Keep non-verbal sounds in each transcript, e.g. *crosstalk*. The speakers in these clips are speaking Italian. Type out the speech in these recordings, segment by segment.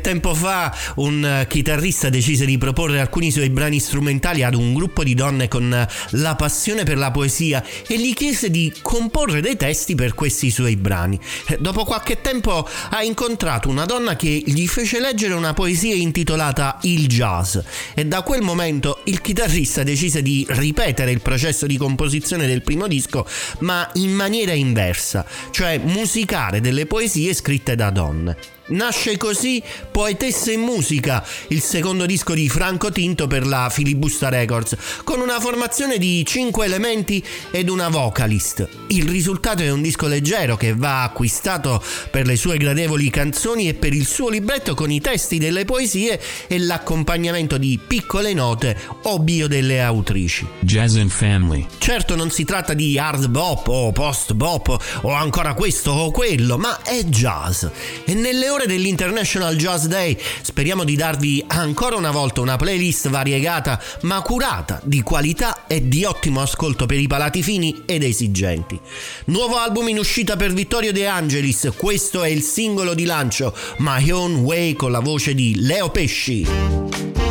Tempo fa un eh, chitarrista decise di proporre alcuni suoi brani strumentali ad un gruppo di donne con eh, la passione per la poesia e gli chiese di comporre dei testi per questi suoi brani. Eh, dopo qualche tempo ha incontrato una donna che gli fece leggere una poesia intitolata Il jazz e da quel momento il chitarrista decise di ripetere il processo di composizione del primo disco ma in maniera inversa, cioè musicare delle poesie scritte da donne. Nasce così Poetessa in musica, il secondo disco di Franco Tinto per la Filibusta Records, con una formazione di 5 elementi ed una vocalist. Il risultato è un disco leggero che va acquistato per le sue gradevoli canzoni e per il suo libretto con i testi delle poesie e l'accompagnamento di piccole note o bio delle autrici. Jazz and Family. Certo non si tratta di hard bop o post bop o ancora questo o quello, ma è jazz. E nelle ore ore dell'International Jazz Day speriamo di darvi ancora una volta una playlist variegata ma curata, di qualità e di ottimo ascolto per i palati fini ed esigenti. Nuovo album in uscita per Vittorio De Angelis, questo è il singolo di lancio My Own Way con la voce di Leo Pesci.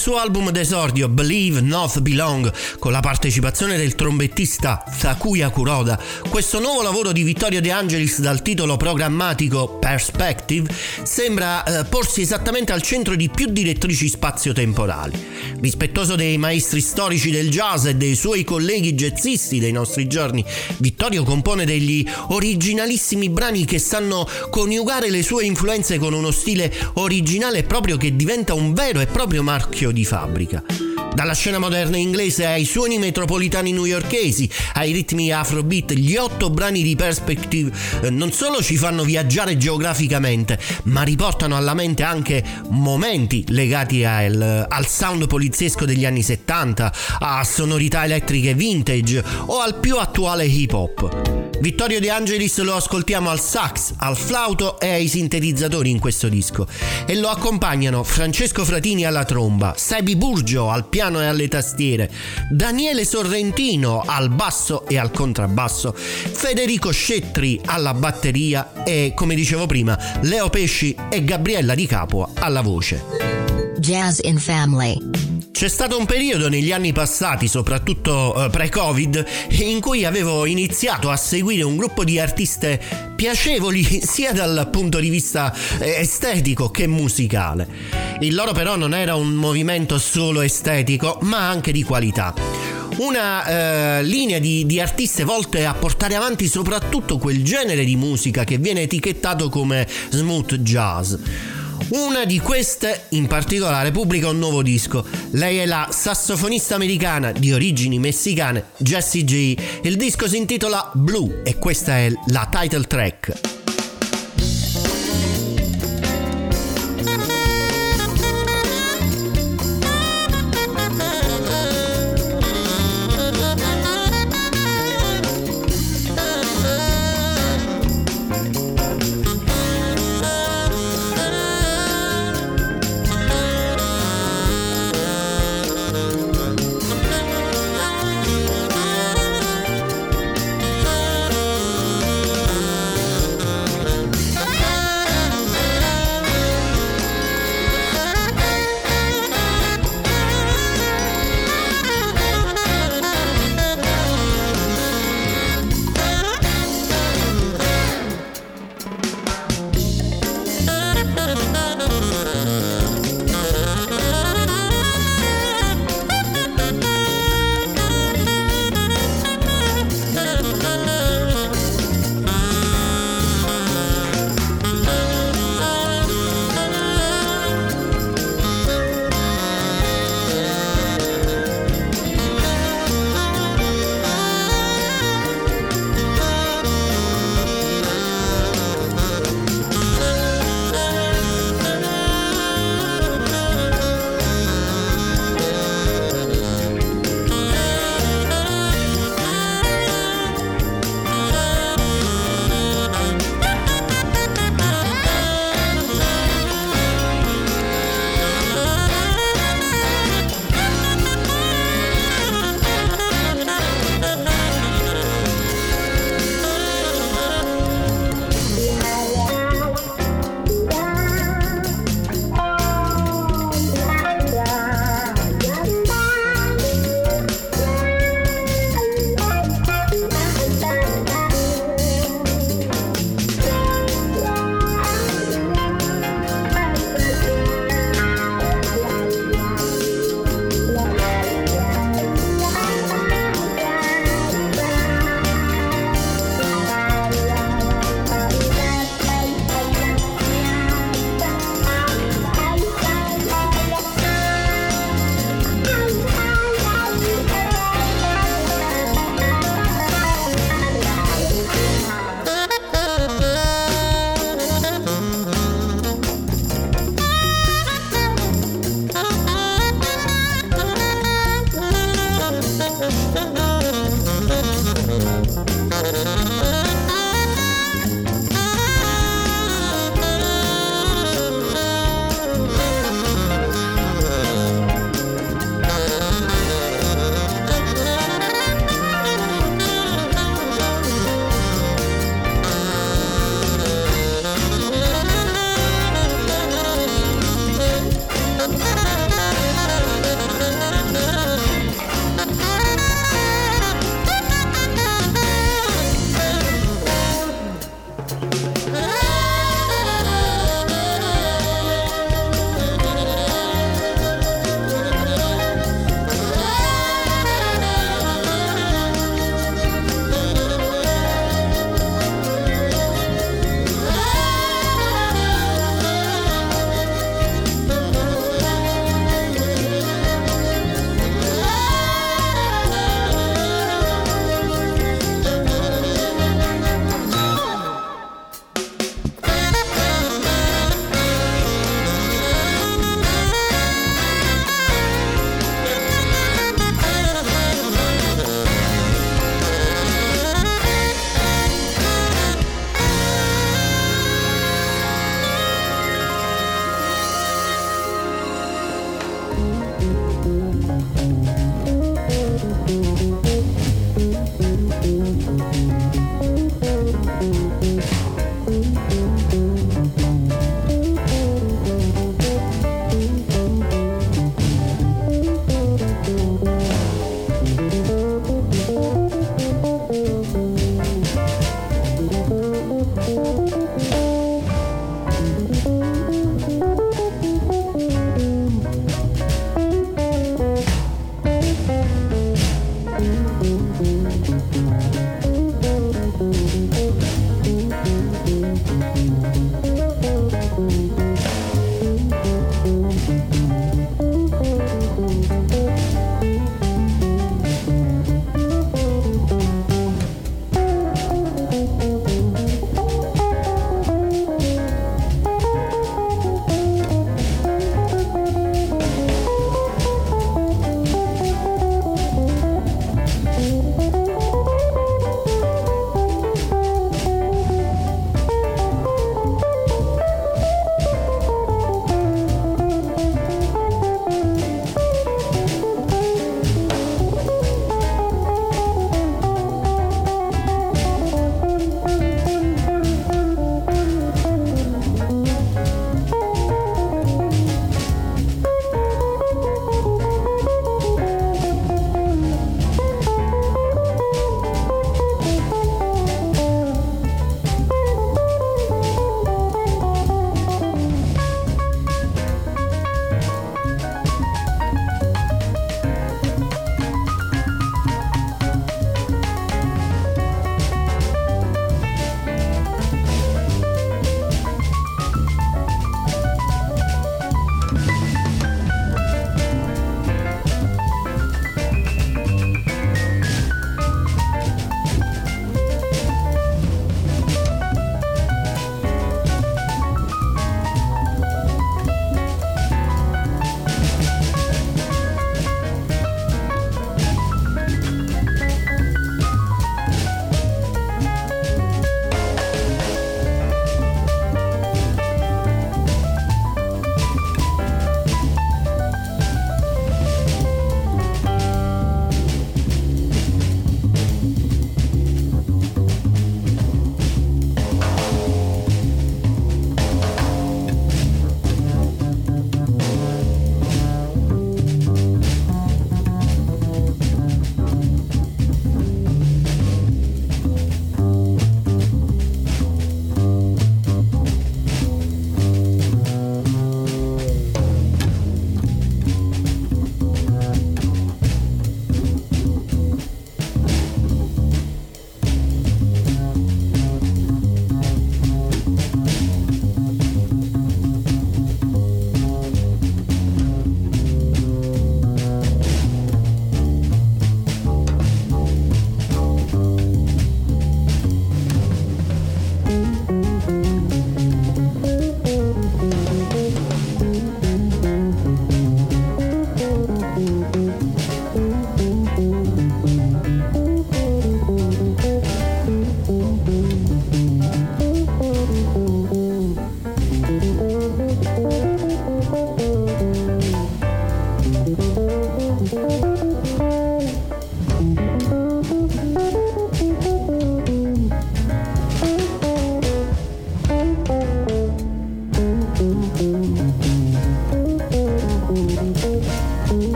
Suo album d'esordio Believe Not Belong, con la partecipazione del trombettista Takuya Kuroda, questo nuovo lavoro di Vittorio De Angelis dal titolo programmatico Perspective sembra eh, porsi esattamente al centro di più direttrici spazio-temporali. Rispettoso dei maestri storici del jazz e dei suoi colleghi jazzisti dei nostri giorni, Vittorio compone degli originalissimi brani che sanno coniugare le sue influenze con uno stile originale proprio che diventa un vero e proprio marchio di fabbrica. Dalla scena moderna inglese ai suoni metropolitani newyorkesi, ai ritmi afrobeat, gli otto brani di Perspective eh, non solo ci fanno viaggiare geograficamente, ma riportano alla mente anche momenti legati al, al sound poliziesco degli anni 70, a sonorità elettriche vintage o al più attuale hip hop. Vittorio De Angelis lo ascoltiamo al sax, al flauto e ai sintetizzatori in questo disco e lo accompagnano Francesco Fratini alla tromba, Sebi Burgio al piano e alle tastiere, Daniele Sorrentino al basso e al contrabbasso, Federico Scettri alla batteria e, come dicevo prima, Leo Pesci e Gabriella Di Capua alla voce. Jazz in Family. C'è stato un periodo negli anni passati, soprattutto eh, pre-Covid, in cui avevo iniziato a seguire un gruppo di artiste piacevoli *laughs* sia dal punto di vista eh, estetico che musicale. Il loro però non era un movimento solo estetico, ma anche di qualità. Una eh, linea di, di artiste volte a portare avanti soprattutto quel genere di musica che viene etichettato come smooth jazz. Una di queste in particolare pubblica un nuovo disco. Lei è la sassofonista americana di origini messicane Jessie G. Il disco si intitola Blue e questa è la title track.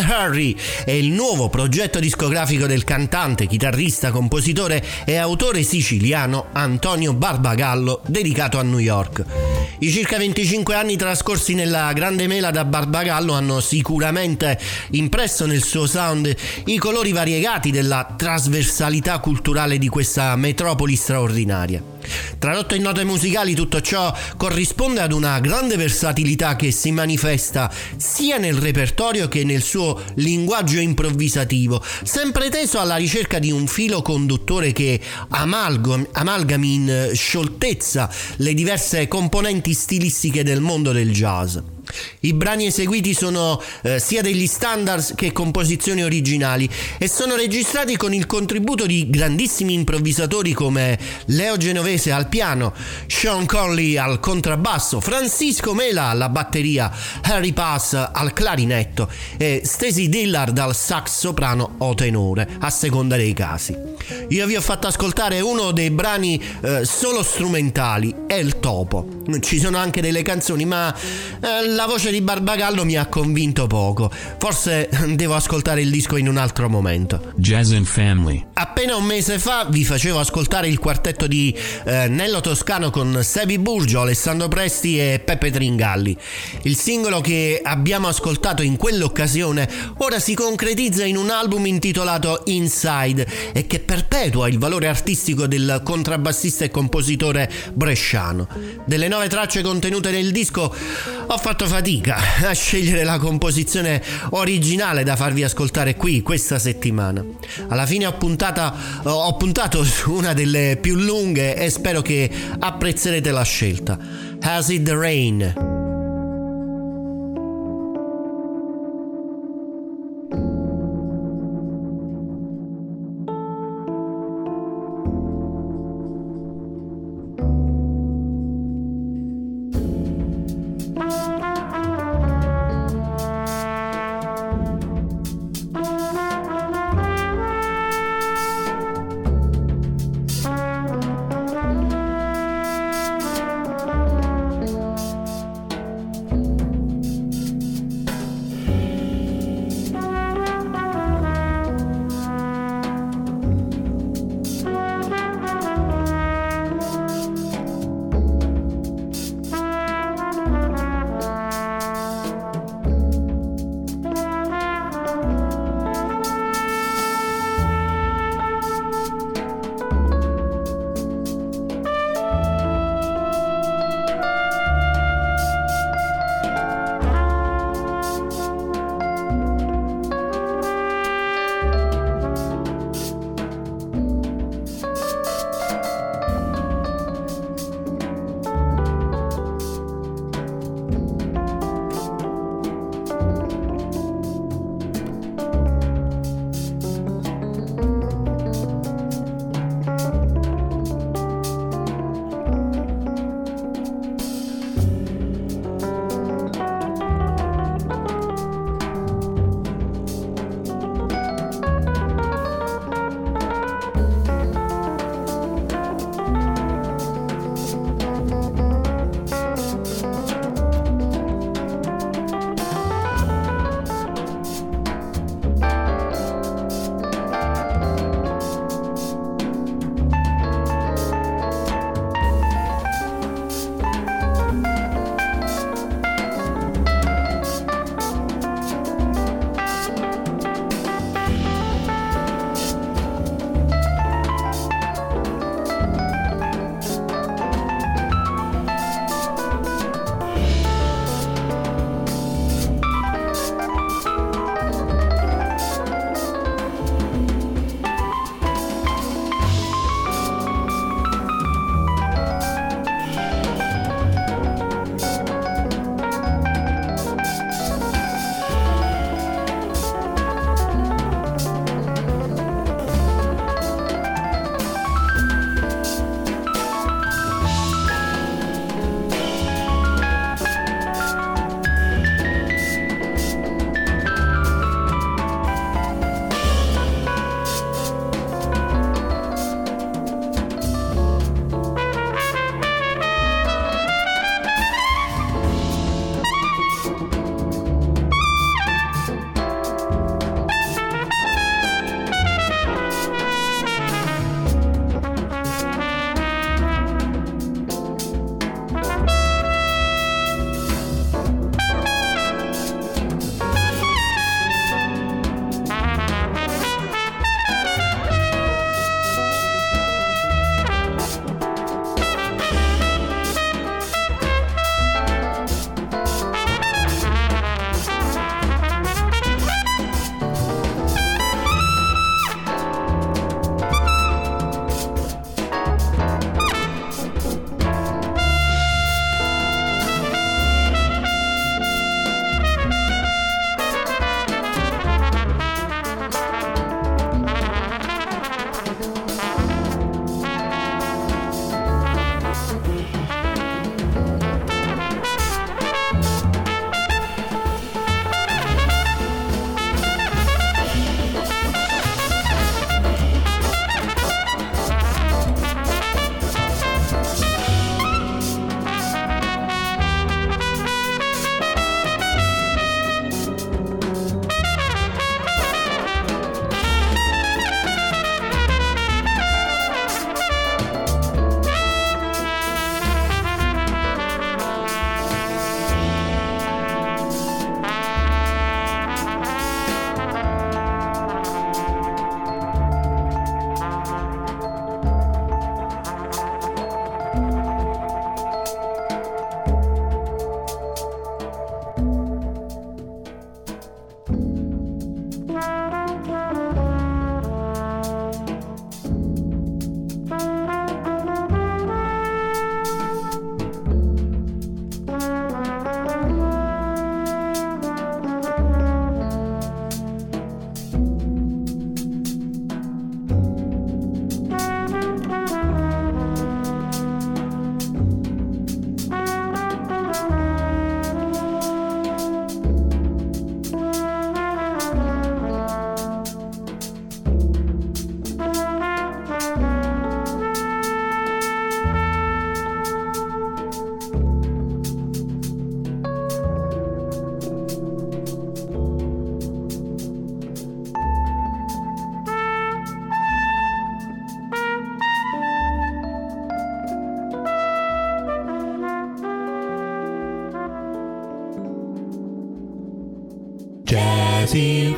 Hurry è il nuovo progetto discografico del cantante, chitarrista, compositore e autore siciliano Antonio Barbagallo, dedicato a New York. I circa 25 anni trascorsi nella Grande Mela da Barbagallo hanno sicuramente impresso nel suo sound i colori variegati della trasversalità culturale di questa metropoli straordinaria. Tradotto in note musicali tutto ciò corrisponde ad una grande versatilità che si manifesta sia nel repertorio che nel suo linguaggio improvvisativo, sempre teso alla ricerca di un filo conduttore che amalgam- amalgami in scioltezza le diverse componenti stilistiche del mondo del jazz. I brani eseguiti sono eh, sia degli standards che composizioni originali e sono registrati con il contributo di grandissimi improvvisatori come Leo Genovese al piano, Sean Conley al contrabbasso, Francisco Mela alla batteria, Harry Pass al clarinetto e Stacy Dillard al sax soprano o tenore, a seconda dei casi. Io vi ho fatto ascoltare uno dei brani eh, solo strumentali, il topo. Ci sono anche delle canzoni, ma eh, la voce di Barbagallo mi ha convinto poco. Forse *laughs* devo ascoltare il disco in un altro momento. Jazz and Family. Appena un mese fa vi facevo ascoltare il quartetto di eh, Nello Toscano con Sebi Burgio, Alessandro Presti e Peppe Tringalli. Il singolo che abbiamo ascoltato in quell'occasione ora si concretizza in un album intitolato Inside e che perpetua il valore artistico del contrabbassista e compositore bresciano. Delle nove tracce contenute nel disco ho fatto fatica a scegliere la composizione originale da farvi ascoltare qui questa settimana. Alla fine ho, puntata, ho puntato *laughs* su una delle più lunghe e spero che apprezzerete la scelta. Has It The Rain? Jazz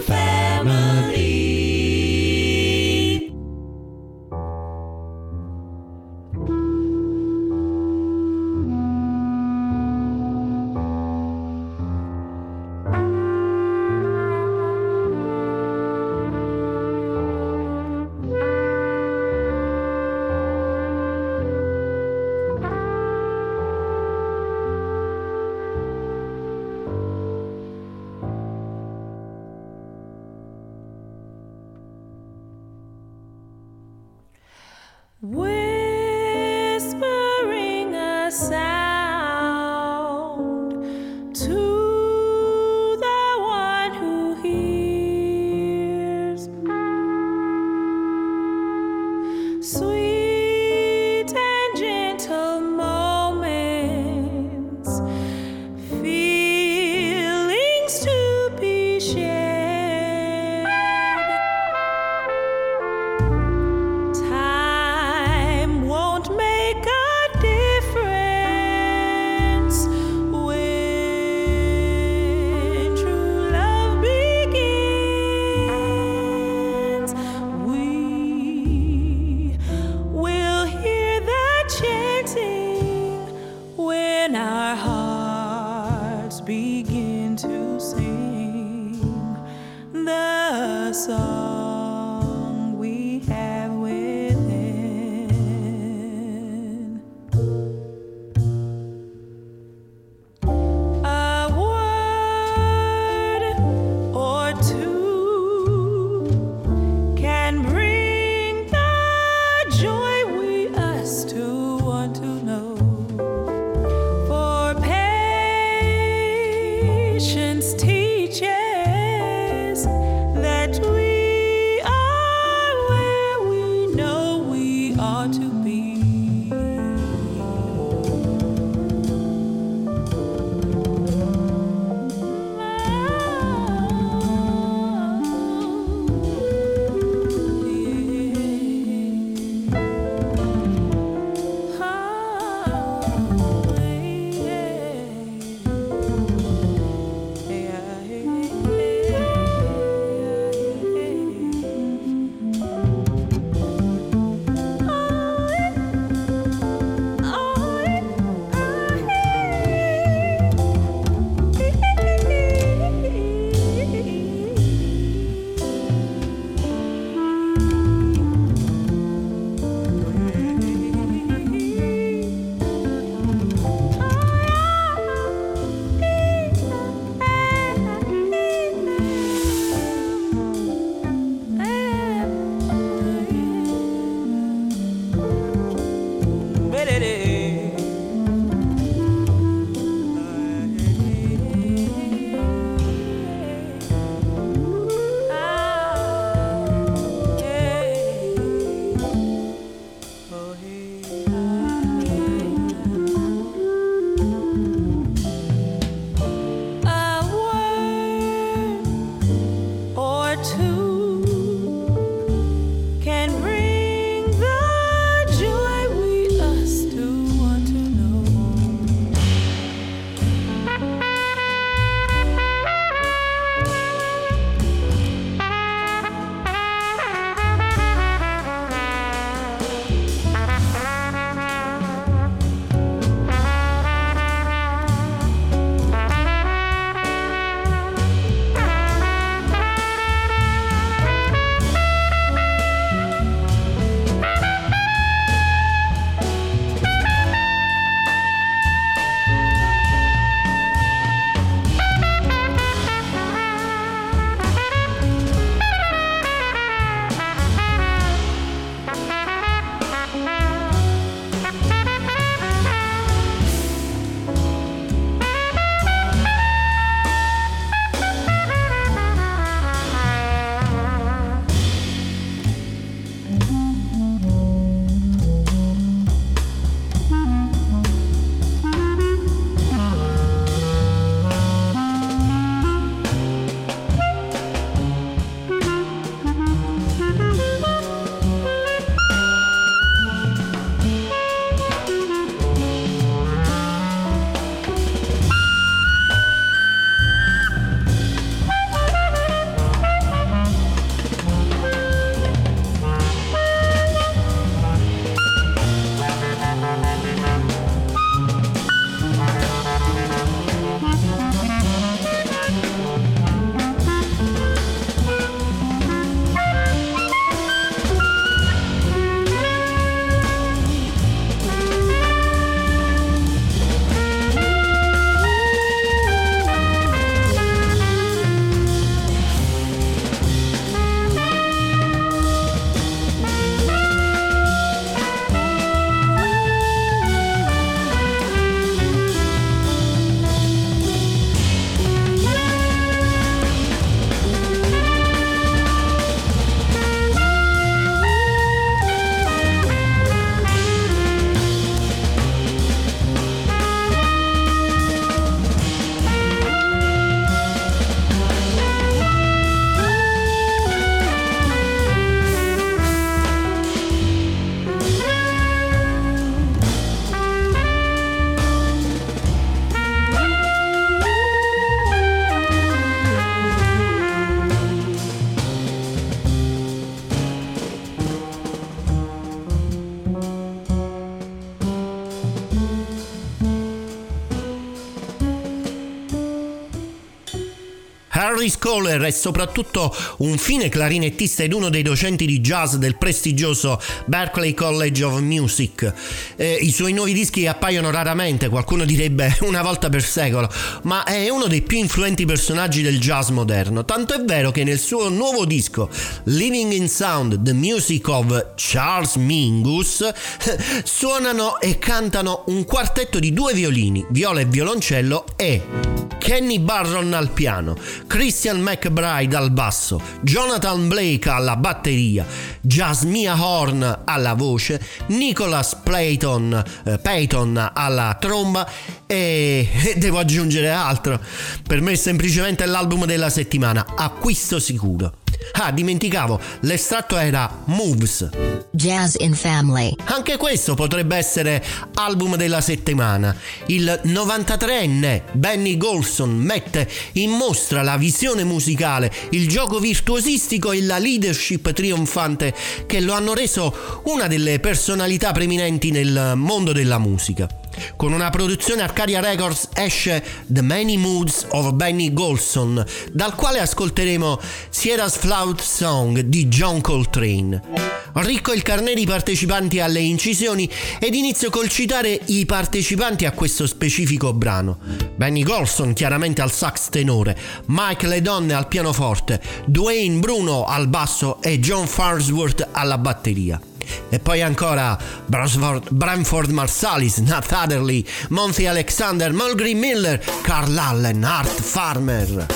Harris Kohler è soprattutto un fine clarinettista ed uno dei docenti di jazz del prestigioso Berklee College of Music. Eh, I suoi nuovi dischi appaiono raramente, qualcuno direbbe *laughs* una volta per secolo, ma è uno dei più influenti personaggi del jazz moderno. Tanto è vero che nel suo nuovo disco Living in Sound, The Music of Charles Mingus, *laughs* suonano e cantano un quartetto di due violini, viola e violoncello e Kenny Barron al piano, Christian McBride al basso, Jonathan Blake alla batteria, Jasmia Horn alla voce, Nicholas Playton, eh, Payton alla tromba e, *laughs* e devo aggiungere altro. Per me è semplicemente l'album della settimana, acquisto sicuro. Ah, dimenticavo, l'estratto era Moves. Jazz in Family. Anche questo potrebbe essere album della settimana. Il 93enne Benny Golson mette in mostra la visione musicale, il gioco virtuosistico e la leadership trionfante che lo hanno reso una delle personalità preminenti nel mondo della musica. Con una produzione Arcadia Records esce The Many Moods of Benny Golson, dal quale ascolteremo Sierra's Flout Song di John Coltrane. Ricco il carnet di partecipanti alle incisioni ed inizio col citare i partecipanti a questo specifico brano. Benny Golson chiaramente al sax tenore, Mike Le Donne al pianoforte, Dwayne Bruno al basso e John Farnsworth alla batteria. E poi ancora Bransford, Branford Marsalis, Nat Adderley, Monty Alexander, Mulgrew Miller, Carl Allen, Art Farmer.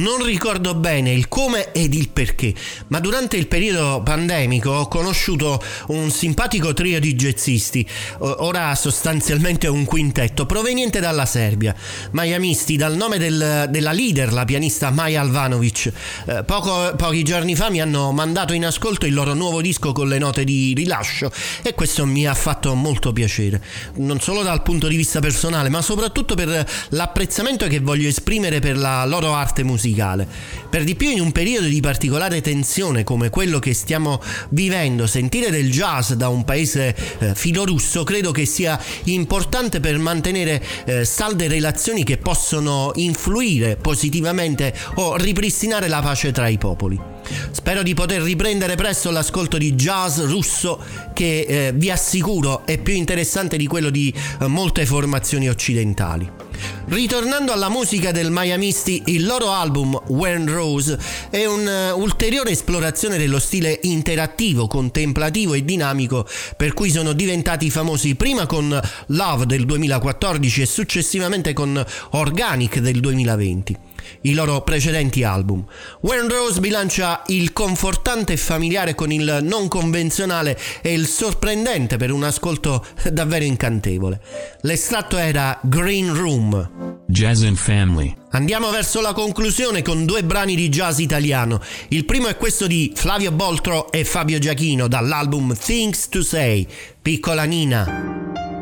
Non ricordo bene il come ed il perché, ma durante il periodo pandemico ho conosciuto un simpatico trio di jazzisti, ora sostanzialmente un quintetto, proveniente dalla Serbia, miamisti dal nome del, della leader, la pianista Maja Alvanovic. Eh, poco, pochi giorni fa mi hanno mandato in ascolto il loro nuovo disco con le note di rilascio e questo mi ha fatto molto piacere, non solo dal punto di vista personale, ma soprattutto per l'apprezzamento che voglio esprimere per la loro arte musicale musicale. Per di più in un periodo di particolare tensione come quello che stiamo vivendo, sentire del jazz da un paese eh, filorusso credo che sia importante per mantenere eh, salde relazioni che possono influire positivamente o ripristinare la pace tra i popoli. Spero di poter riprendere presto l'ascolto di jazz russo che eh, vi assicuro è più interessante di quello di eh, molte formazioni occidentali. Ritornando alla musica del Miamisti, il loro album When Rose è un'ulteriore esplorazione dello stile interattivo, contemplativo e dinamico per cui sono diventati famosi prima con Love del 2014 e successivamente con Organic del 2020 i loro precedenti album. When Rose bilancia il confortante e familiare con il non convenzionale e il sorprendente per un ascolto davvero incantevole. L'estratto era Green Room. Jazz and Family. Andiamo verso la conclusione con due brani di jazz italiano. Il primo è questo di Flavio Boltro e Fabio Giachino dall'album Things to Say, Piccola Nina.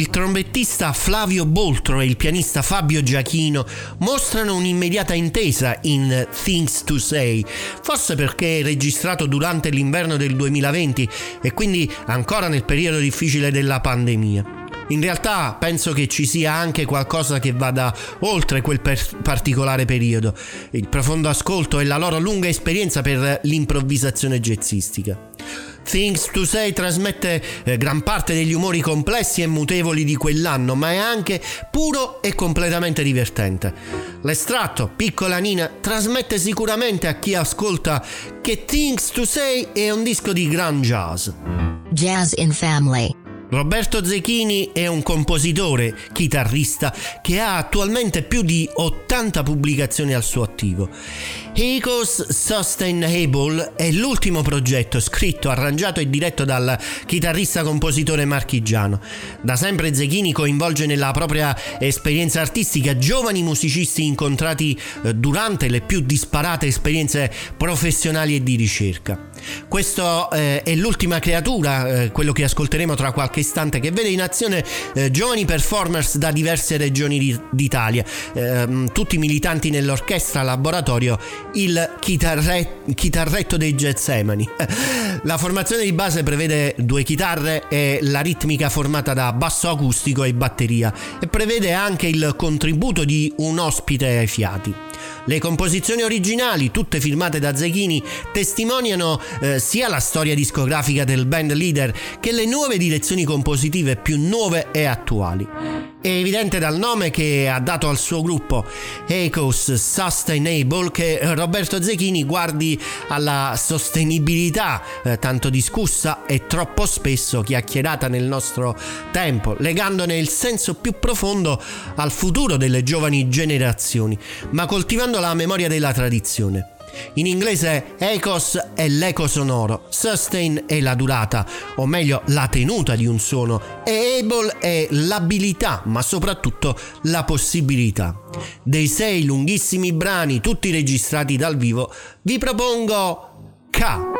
Il trombettista Flavio Boltro e il pianista Fabio Giachino mostrano un'immediata intesa in Things to Say, forse perché registrato durante l'inverno del 2020 e quindi ancora nel periodo difficile della pandemia. In realtà penso che ci sia anche qualcosa che vada oltre quel per- particolare periodo, il profondo ascolto e la loro lunga esperienza per l'improvvisazione jazzistica. Things to Say trasmette eh, gran parte degli umori complessi e mutevoli di quell'anno, ma è anche puro e completamente divertente. L'estratto, piccola Nina, trasmette sicuramente a chi ascolta che Things to Say è un disco di gran jazz. Jazz in Family. Roberto Zechini è un compositore, chitarrista che ha attualmente più di 80 pubblicazioni al suo attivo. Ecos Sustainable è l'ultimo progetto scritto, arrangiato e diretto dal chitarrista-compositore marchigiano. Da sempre Zechini coinvolge nella propria esperienza artistica giovani musicisti incontrati eh, durante le più disparate esperienze professionali e di ricerca. Questo eh, è l'ultima creatura, eh, quello che ascolteremo tra qualche istante, che vede in azione eh, giovani performers da diverse regioni di, d'Italia, ehm, tutti militanti nell'orchestra laboratorio il chitarre, chitarretto dei Getsemani. *laughs* La formazione di base prevede due chitarre e la ritmica formata da basso acustico e batteria e prevede anche il contributo di un ospite ai fiati. Le composizioni originali, tutte firmate da Zechini, testimoniano eh, sia la storia discografica del band leader che le nuove direzioni compositive più nuove e attuali. È evidente dal nome che ha dato al suo gruppo Ecos Sustainable che Roberto Zechini guardi alla sostenibilità eh, tanto discussa e troppo spesso chiacchierata nel nostro tempo, legandone il senso più profondo al futuro delle giovani generazioni, ma coltivando la memoria della tradizione. In inglese ecos è l'eco sonoro, sustain è la durata, o meglio la tenuta di un suono, e able è l'abilità, ma soprattutto la possibilità. Dei sei lunghissimi brani, tutti registrati dal vivo, vi propongo K.